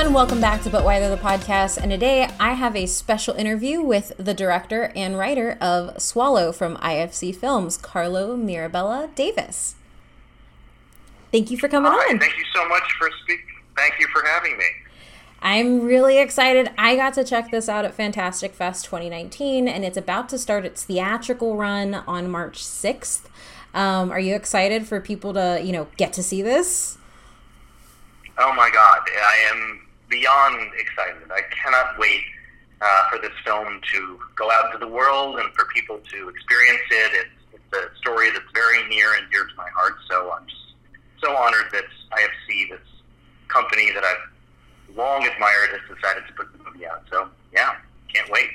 everyone, welcome back to But Why They're the Podcast. And today I have a special interview with the director and writer of Swallow from IFC Films, Carlo Mirabella Davis. Thank you for coming on. Thank you so much for speaking. Thank you for having me. I'm really excited. I got to check this out at Fantastic Fest 2019, and it's about to start its theatrical run on March 6th. Um, are you excited for people to, you know, get to see this? Oh my God, I am beyond excited. I cannot wait uh, for this film to go out into the world and for people to experience it. It's, it's a story that's very near and dear to my heart. So I'm just so honored that IFC, this company that I've long admired, has decided to put the movie out. So yeah, can't wait.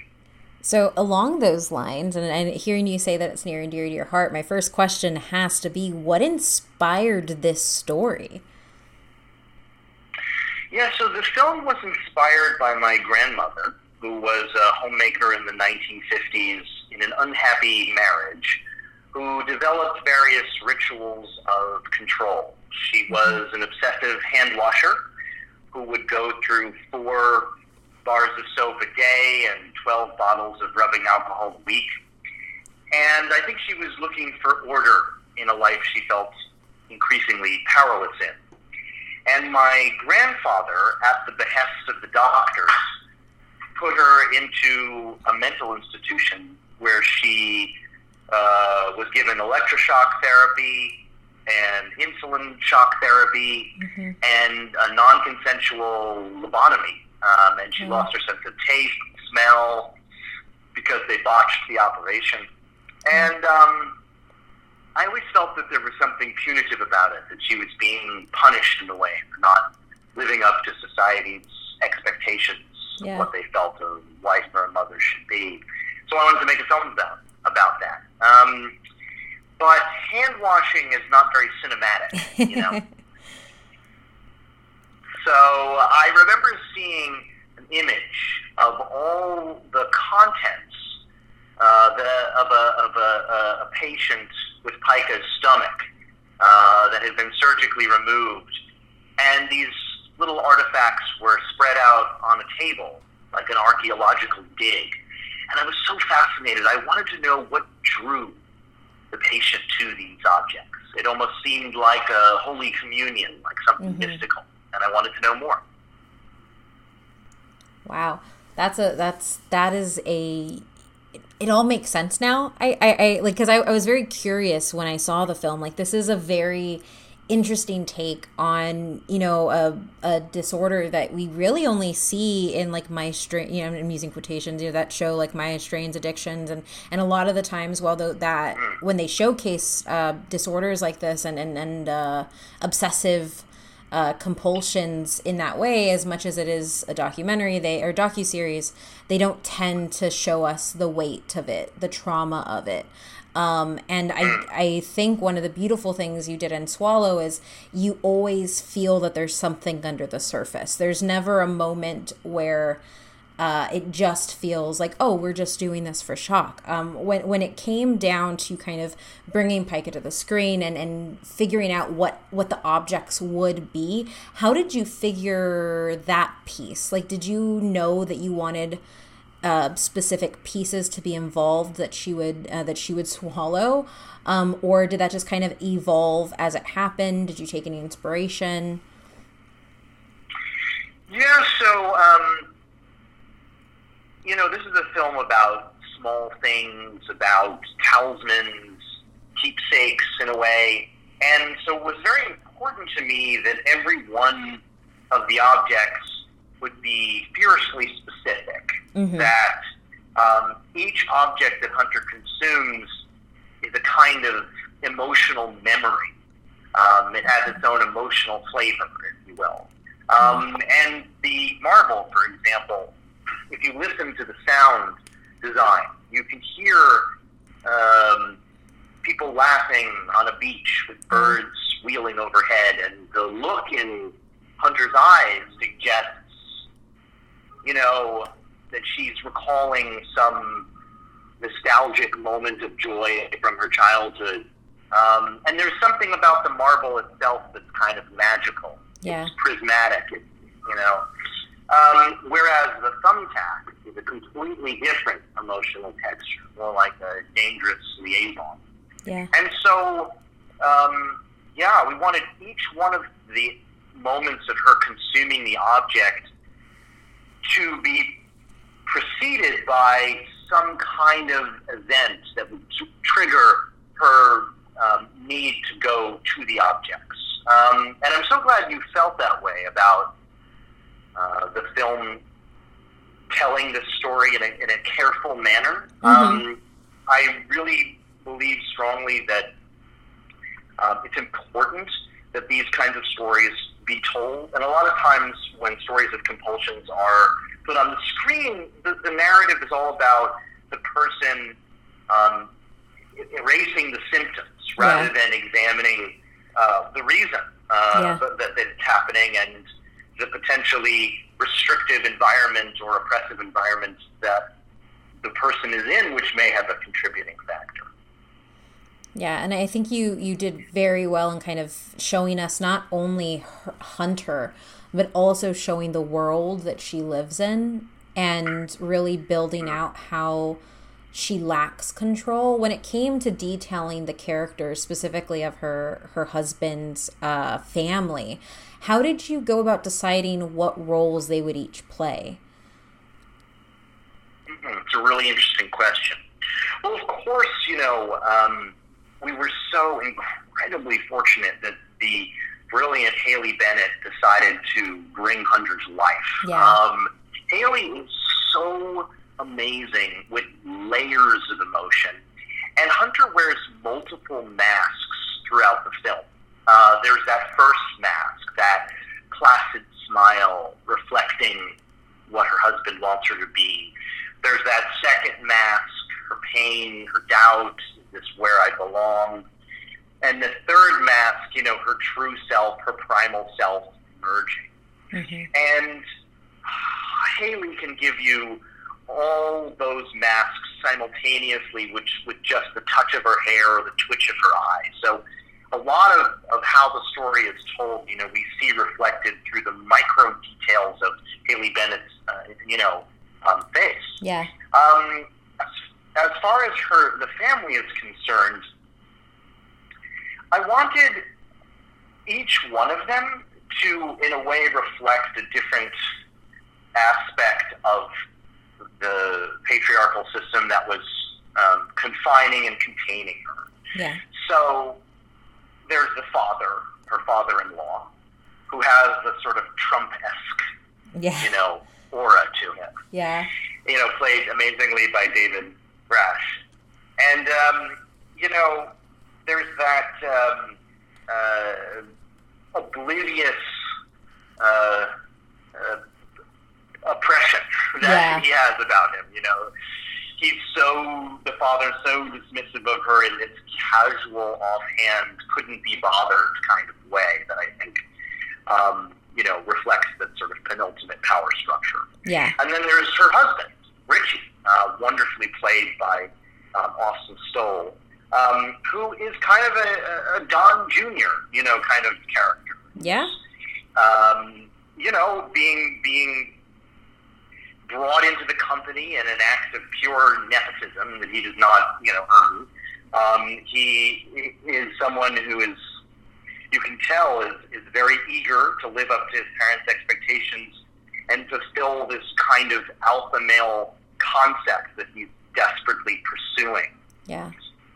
So, along those lines, and, and hearing you say that it's near and dear to your heart, my first question has to be what inspired this story? Yeah, so the film was inspired by my grandmother, who was a homemaker in the 1950s in an unhappy marriage, who developed various rituals of control. She mm-hmm. was an obsessive hand washer who would go through four bars of soap a day and 12 bottles of rubbing alcohol a week. And I think she was looking for order in a life she felt increasingly powerless in. And my grandfather, at the behest of the doctors, put her into a mental institution where she uh, was given electroshock therapy and insulin shock therapy Mm-hmm. and a non consensual lobotomy. Um, and she Mm. lost her sense of taste, smell, because they botched the operation. And um, I always felt that there was something punitive about it, that she was being punished in a way for not living up to society's expectations Yeah. of what they felt a wife or a mother should be. So I wanted to make a film about, about that. Um, but hand washing is not very cinematic, you know. so I remember seeing an image of all the contents uh, the, of, a, of a, a, patient with pica's stomach uh, that had been surgically removed, and these little artifacts were spread out on a table like an archaeological dig. And I was so fascinated. I wanted to know what drew the patient to these objects. It almost seemed like a holy communion, like something Mhm. mystical, and I wanted to know more. Wow, that's a that's that is a. It, all makes sense now. I I, I like because I, I was very curious when I saw the film. Like this is a very interesting take on you know a, a disorder that we really only see in like My Strange you know i'm using quotations you know that show like My Strange Addictions and and a lot of the times while though that when they showcase uh, disorders like this and and, and uh, obsessive uh, compulsions in that way as much as it is a documentary they or docu-series they don't tend to show us the weight of it the trauma of it um, and I, I think one of the beautiful things you did in Swallow is you always feel that there's something under the surface. There's never a moment where uh, it just feels like, oh, we're just doing this for shock. Um, when when it came down to kind of bringing Pica to the screen and, and figuring out what what the objects would be, how did you figure that piece? Like, did you know that you wanted uh, specific pieces to be involved that she would uh, that she would swallow, um, or did that just kind of evolve as it happened? Did you take any inspiration? Yeah, so um, you know, this is a film about small things, about talismans, keepsakes in a way, and so it was very important to me that every one of the objects would be fiercely specific. Mhm. That um, each object that Hunter consumes is a kind of emotional memory. Um, it has its own emotional flavor, if you will. Um, and the marble, for example, if you listen to the sound design, you can hear um, people laughing on a beach with birds wheeling overhead, and the look in Hunter's eyes suggests, you know, that she's recalling some nostalgic moment of joy from her childhood. Um, and there's something about the marble itself that's kind of magical. Yeah. It's prismatic. It's you know. Um, whereas the thumbtack is a completely different emotional texture, more like a dangerous liaison. Yeah. And so, um, yeah, we wanted each one of the moments of her consuming the object to be preceded by some kind of event that would t- trigger her um, need to go to the objects. Um, and I'm so glad you felt that way about uh, the film telling the story in a, in a careful manner. Um, I really believe strongly that uh, it's important that these kinds of stories be told. And a lot of times when stories of compulsions are put on the screen, the, the narrative is all about the person um, erasing the symptoms rather Yeah. than examining uh, the reason uh, Yeah. that, that it's happening and the potentially restrictive environment or oppressive environment that the person is in, which may have a contributing factor. Yeah, and I think you you did very well in kind of showing us not only her, Hunter, but also showing the world that she lives in, and really building out how she lacks control when it came to detailing the characters, specifically of her her husband's uh, family. How did you go about deciding what roles they would each play? Mhm. It's a really interesting question. Well, of course, you know, um, we were so incredibly fortunate that the brilliant Haley Bennett decided to bring Hunter to life. Yeah. Um, Haley is so amazing with layers of emotion, and Hunter wears multiple masks throughout the film. Uh, there's that first mask, that placid smile reflecting what her husband wants her to be. There's that second mask, her pain, her doubt, is this where I belong? And the third mask, you know, her true self, her primal self emerging. Mm-hmm. And Haley can give you all those masks simultaneously, which with just the touch of her hair or the twitch of her eye. So a lot of, of how the story is told, you know, we see reflected through the micro details of Haley Bennett's, uh, you know, um, face. Yeah. Um, as, as far as her the family is concerned, I wanted each one of them to, in a way, reflect a different aspect of the patriarchal system that was um, confining and containing her. Yeah. So there's the father, her father-in-law, who has the sort of Trump-esque, Yeah. you know, aura to him Yeah. you know, played amazingly by David Rasche. And, um, you know, there's that um, uh, oblivious uh, uh, oppression that Yeah. he has about him, you know. He's so, the father's so dismissive of her in this casual, offhand, couldn't be bothered kind of way that I think, um, you know, reflects the sort of penultimate power structure. Yeah. And then there's her husband, Richie, uh, wonderfully played by um, Austin Stowell, um, who is kind of a, a Don Jr., you know, kind of character. Yeah. Um, you know, being being brought into the company in an act of pure nepotism that he does not, you know, earn. Um, he is someone who is, you can tell, is, is very eager to live up to his parents' expectations and fulfill this kind of alpha male concept that he's desperately pursuing. Yeah.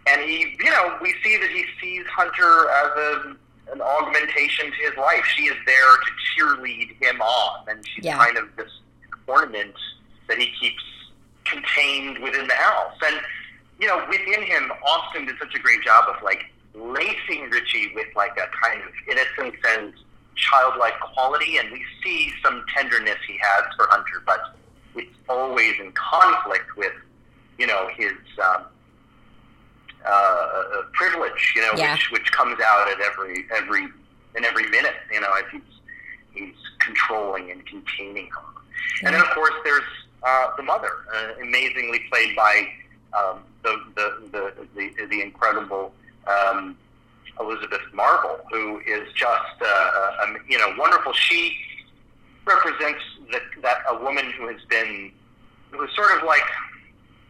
And he, you know, we see that he sees Hunter as a, an augmentation to his life. She is there to cheerlead him on, and she's Yeah. kind of this ornament that he keeps contained within the house. And you know, within him, Austin did such a great job of like lacing Richie with like a kind of innocence and childlike quality, and we see some tenderness he has for Hunter, but it's always in conflict with, you know, his um, uh, privilege, you know, Yeah. which which comes out at every every in every minute, you know, as he's he's controlling and containing her. And then, of course, there's uh, the mother, uh, amazingly played by um, the, the, the, the, the incredible um, Elizabeth Marvel, who is just, uh, um, you know, wonderful. She represents the, that a woman who has been, who is sort of like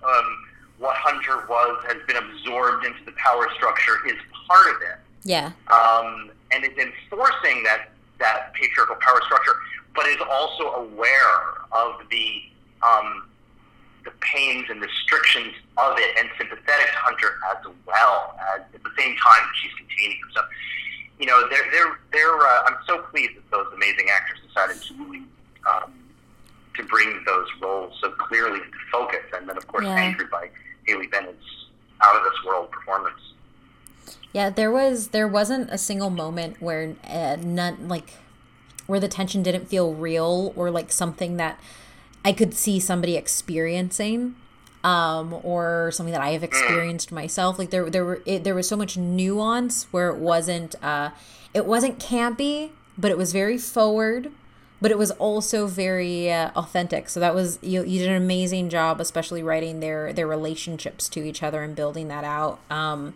um, what Hunter was, has been absorbed into the power structure, is part of it. Yeah. Um, and is enforcing that, that patriarchal power structure, but is also aware of the um, the pains and restrictions of it and sympathetic to Hunter as well as at the same time that she's containing herself. You know, they're they're they're. Uh, I'm so pleased that those amazing actors decided to um, to bring those roles so clearly into focus, and then of course Yeah. anchored by Haley Bennett's out of this world performance. Yeah, there was there wasn't a single moment where uh, none like where the tension didn't feel real or like something that I could see somebody experiencing um or something that I have experienced myself. Like there there were it, there was so much nuance where it wasn't uh it wasn't campy but it was very forward but it was also very uh, authentic. So that was you, you did an amazing job especially writing their their relationships to each other and building that out. Um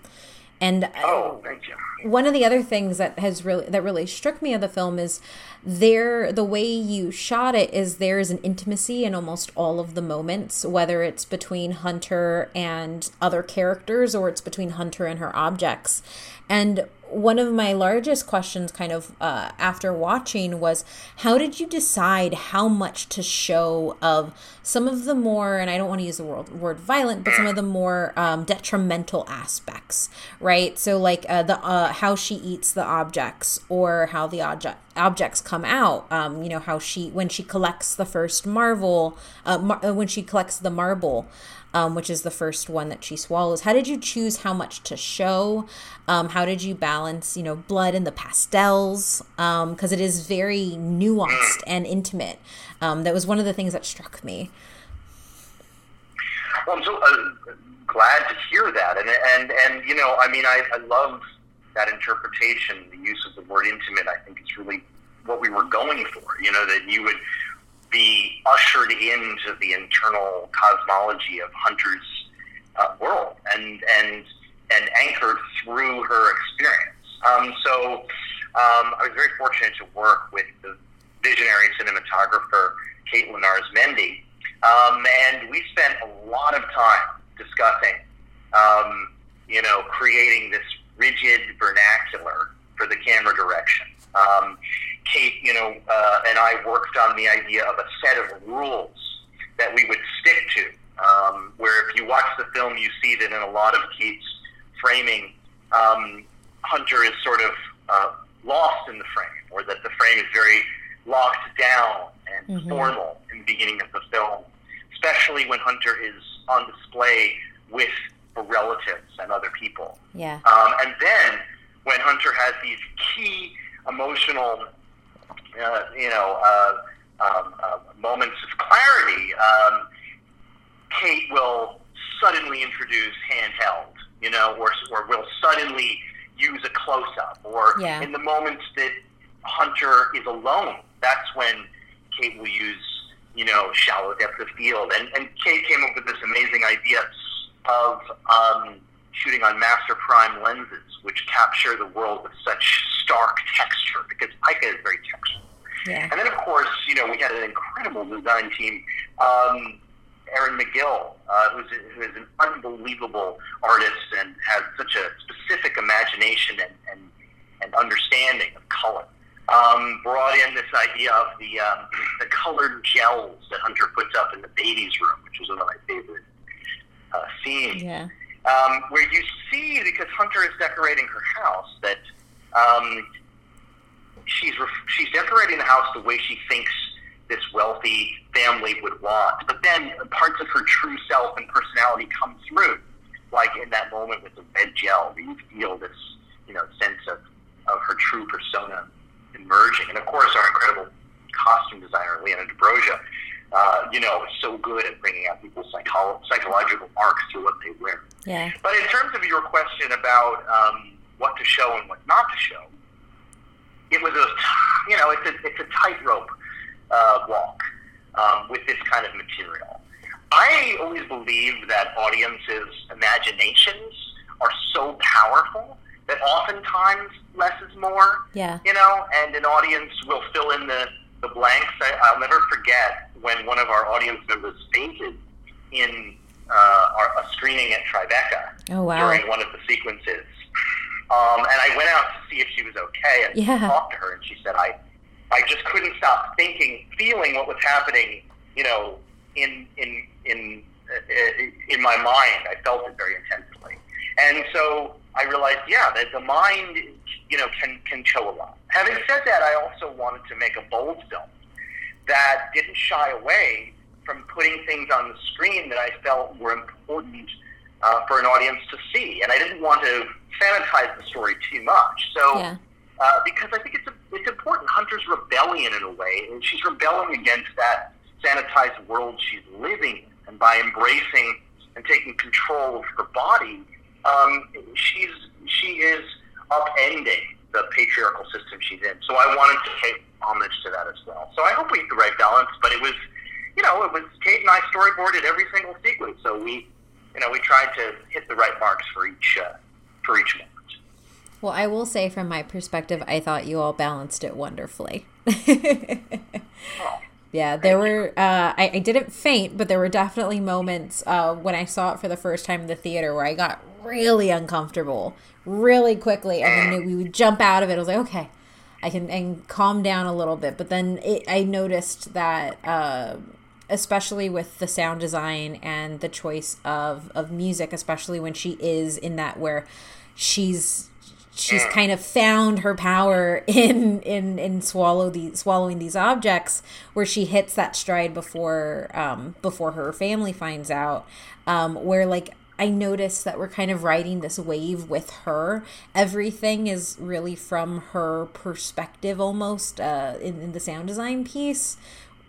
and Oh, thank you. one of the other things that has really that really struck me of the film is there the way you shot it is there is an intimacy in almost all of the moments whether it's between hunter and other characters or it's between hunter and her objects and one of my largest questions kind of uh, after watching was how did you decide how much to show of some of the more and i don't want to use the word, word violent but some of the more um, detrimental aspects right? So like uh, the uh, how she eats the objects or how the object objects come out um, you know how she when she collects the first marvel uh, mar- uh, when she collects the marble um, which is the first one that she swallows. How did you choose how much to show? Um, how did you balance, you know, blood and the pastels? Because it is very nuanced and intimate. Um, that was one of the things that struck me. Well, I'm so uh, glad to hear that, and and and you know, I mean, I, I love that interpretation. The use of the word intimate, I think, is really what we were going for. You know, that you would be ushered into the internal cosmology of Hunter's uh, world, and and and anchored through her experience. Um, so um, I was very fortunate to work with the visionary cinematographer Kate Lenars Mendy. Um, and we spent a lot of time discussing, um, you know, creating this rigid vernacular for the camera direction. Um, Kate, you know, uh, and I worked on the idea of a set of rules that we would stick to. Um, where if you watch the film, you see that in a lot of Kate's framing, um, Hunter is sort of uh, lost in the frame, or that the frame is very locked down and Mhm. formal in the beginning of the film, especially when Hunter is on display with relatives and other people. Yeah. Um, and then when Hunter has these key emotional, uh, you know, uh, um, uh, moments of clarity, um, Kate will suddenly introduce handheld, you know, or, or will suddenly use a close up, or Yeah. in the moments that Hunter is alone, that's when Kate will use, you know, shallow depth of field. And, and Kate came up with this amazing idea of um, shooting on master prime lenses, which capture the world with such stark texture, because Pica is very textural. Yeah. And then, of course, you know, we had an incredible design team. Um, Erin Magill, uh, who's, a, who is an unbelievable artist and has such a specific imagination and, and, and understanding of color, um, brought in this idea of the, um, the colored gels that Hunter puts up in the baby's room, which was one of my favorite uh, scenes Yeah. Um, where you see because Hunter is decorating her house that um, she's ref- she's decorating the house the way she thinks this wealthy family would want, but then parts of her true self and personality come through, like in that moment with the red gel, where you feel this you know sense of, of her true persona emerging, and of course our incredible costume designer Liene Dobraja uh, you know, is so good at bringing out people's psycholo- psychological arcs through what they wear. Yeah. But in terms of your question about um, what to show and what not to show, it was a, you know, it's a, it's a tightrope uh, walk um, with this kind of material. I always believe that audiences' imaginations are so powerful that oftentimes less is more Yeah. you know, and an audience will fill in the the blanks. I, I'll never forget when one of our audience members fainted in uh, a screening at Tribeca Oh wow. during one of the sequences. Um, and I went out to see if she was okay and Yeah. talked to her, and she said, "I, I just couldn't stop thinking, feeling what was happening, you know, in in in uh, in my mind. I felt it very intensely, and so I realized, yeah, that the mind, you know, can can show a lot. Having said that, I also wanted to make a bold film that didn't shy away from putting things on the screen that I felt were important uh, for an audience to see, and I didn't want to sanitize the story too much. So, Yeah. uh, because I think it's a, it's important, Hunter's rebellion in a way, and she's rebelling against that sanitized world she's living in, and by embracing and taking control of her body, um, she's she is upending the patriarchal system she's in. So I wanted to pay homage to that as well. So I hope we hit the right balance, but it was, you know, it was Kate and I storyboarded every single sequence, so we, you know, we tried to hit the right marks for each uh, for each moment. Well, I will say from my perspective, I thought you all balanced it wonderfully. Yeah, there were. Uh, I, I didn't faint, but there were definitely moments uh, when I saw it for the first time in the theater where I got really uncomfortable really quickly, and then we would jump out of it. I was like, okay, I can and calm down a little bit. But then it, I noticed that, uh, especially with the sound design and the choice of of music, especially when she is in that where she's she's kind of found her power in in in swallow these swallowing these objects where she hits that stride before um before her family finds out um where like I notice that we're kind of riding this wave with her. Everything is really from her perspective almost uh, in, in the sound design piece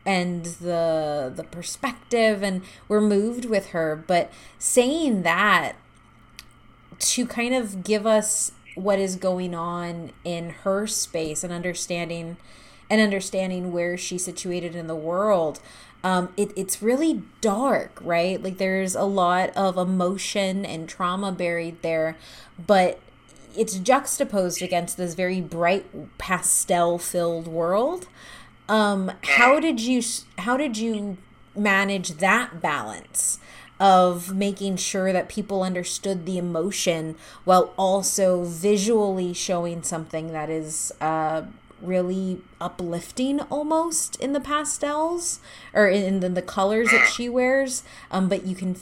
and the the perspective and we're moved with her. But saying that to kind of give us what is going on in her space and understanding and understanding where she's situated in the world um, it, it's really dark right like there's a lot of emotion and trauma buried there but it's juxtaposed against this very bright pastel filled world um, how did you how did you manage that balance of making sure that people understood the emotion while also visually showing something that is uh, really uplifting almost in the pastels or in, in the colors that she wears um, but you can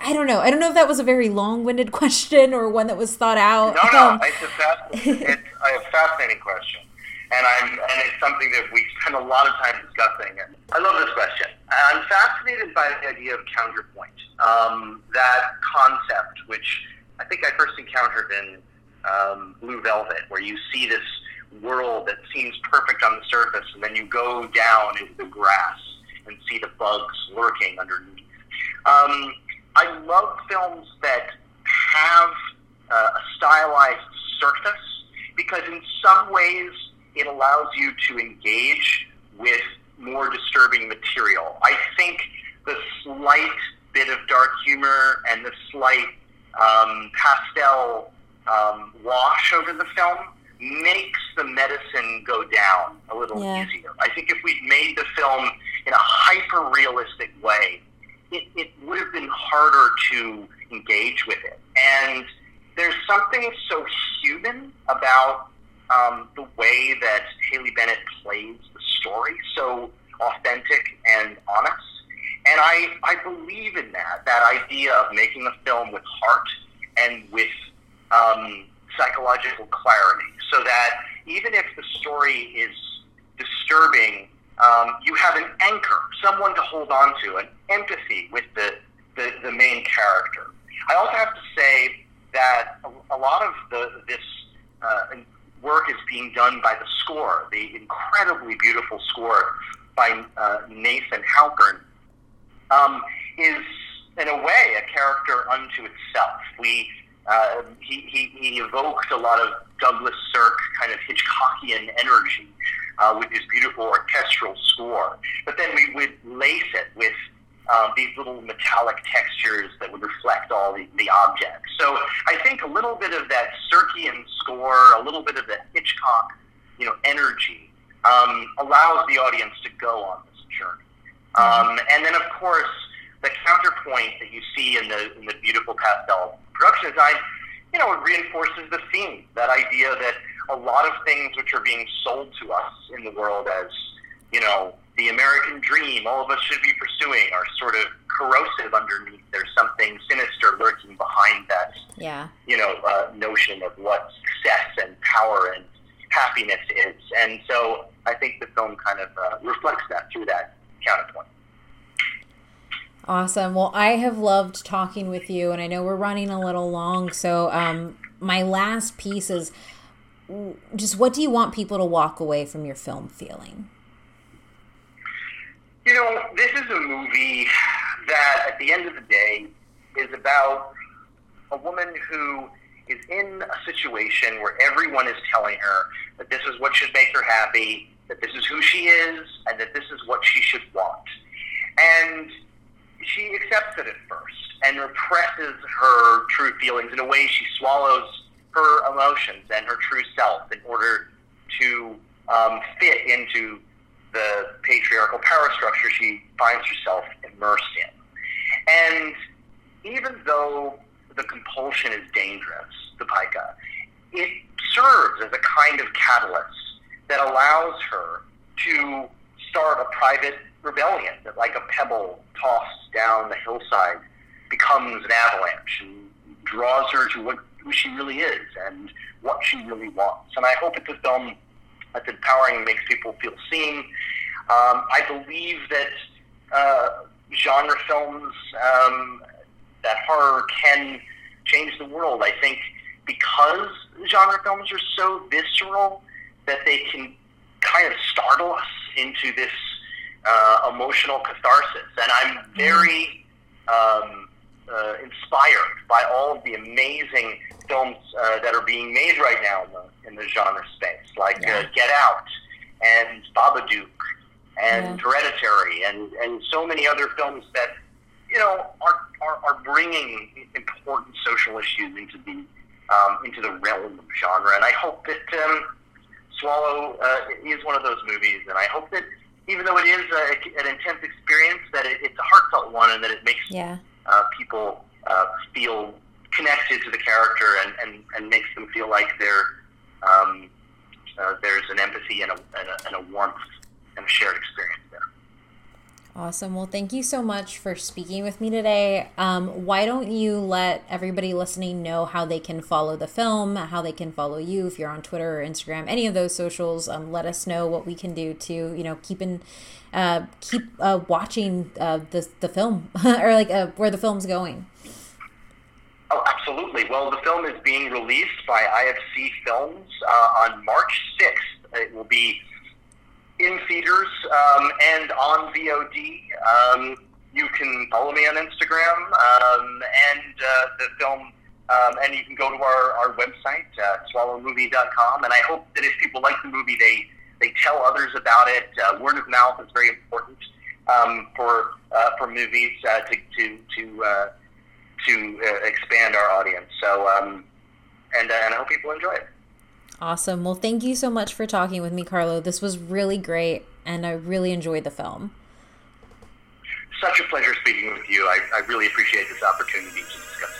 I don't know. I don't know if that was a very long-winded question or one that was thought out. No, no, Um, it's a fascinating, it's a fascinating question, and I'm and it's something that we spend a lot of time discussing. And I love this question. I'm fascinated by the idea of counterpoint. Um, that concept, which I think I first encountered in um, Blue Velvet, where you see this world that seems perfect on the surface, and then you go down into the grass and see the bugs lurking underneath. Um, I love films that have uh, a stylized surface because, in some ways, it allows you to engage with more disturbing material. I think the slight bit of dark humor and the slight um, pastel um, wash over the film makes the medicine go down a little Yeah. easier. I think if we'd made the film in a hyper realistic way, it, it would have been harder to engage with it. And there's something so human about um, the way that Haley Bennett plays the story, so authentic and honest. And I, I believe in that, that idea of making a film with heart and with um, psychological clarity, so that even if the story is disturbing, um, you have an anchor, someone to hold on to, an empathy with the, the, the main character. I also have to say that a, a lot of the, this uh, work is being done by the score, the incredibly beautiful score by uh, Nathan Halpern, um, is in a way a character unto itself. We uh, he, he, he evoked a lot of Douglas Sirk kind of Hitchcockian energy uh, with his beautiful orchestral score. But then we would lace it with um, these little metallic textures that would reflect all the, the objects. So I think a little bit of that Sirkian score, a little bit of the Hitchcock, you know, energy um, allows the audience to go on this journey. Um, and then, of course, the counterpoint that you see in the in the beautiful pastel production design, you know, it reinforces the theme, that idea that a lot of things which are being sold to us in the world as, you know, the American dream, all of us should be pursuing, are sort of corrosive underneath. There's something sinister lurking behind that, yeah, you know, uh, notion of what success and power and happiness is. And so I think the film kind of uh, reflects that through that counterpoint. Awesome. Well, I have loved talking with you, and I know we're running a little long. So, um, my last piece is just what do you want people to walk away from your film feeling? You know, this is a movie that, at the end of the day, is about a woman who is in a situation where everyone is telling her that this is what should make her happy, that this is who she is, and that this is what she should want. And she accepts it at first and represses her true feelings in a way she swallows her emotions and her true self in order to um, fit into the patriarchal power structure she finds herself immersed in. And even though the compulsion is dangerous, the pica, it serves as a kind of catalyst that allows her to start a private rebellion that, like a pebble tossed down the hillside, becomes an avalanche and draws her to what who she really is and what she really wants. And I hope it's a film that's empowering and makes people feel seen. Um, I believe that uh, genre films, um, that horror can change the world. I think because genre films are so visceral that they can kind of startle us into this uh, emotional catharsis. And I'm very um, uh, inspired by all of the amazing films uh, that are being made right now in the, in the genre space, like uh. Get Out and Babadook and yeah. Hereditary and, and so many other films that, you know, are, are, are bringing important social issues into the, um, into the realm of genre. And I hope that um, Swallow uh, is one of those movies, and I hope that even though it is a, an intense experience, that it, it's a heartfelt one, and that it makes yeah. uh, people uh, feel connected to the character and, and, and makes them feel like they're, um, uh, there's an empathy and a, and a, and a warmth and a shared experience there. Awesome. Well, thank you so much for speaking with me today. Um, why don't you let everybody listening know how they can follow the film, how they can follow you if you're on Twitter or Instagram, any of those socials. Um, let us know what we can do to, you know, keep in, uh, keep uh, watching uh, the the film or like uh, where the film's going. Oh, absolutely. Well, the film is being released by IFC Films uh, on March 6th. It will be in theaters um, and on VOD. Um, you can follow me on Instagram um, and uh, the film, um, and you can go to our, our website, uh, swallowmovie.com. And I hope that if people like the movie, they, they tell others about it. Uh, word of mouth is very important um, for, uh, for movies uh, to, to, to, uh, to expand our audience. So, um, and, and I hope people enjoy it. Awesome. Well, thank you so much for talking with me, Carlo. This was really great, and I really enjoyed the film. Such a pleasure speaking with you. I, I really appreciate this opportunity to discuss.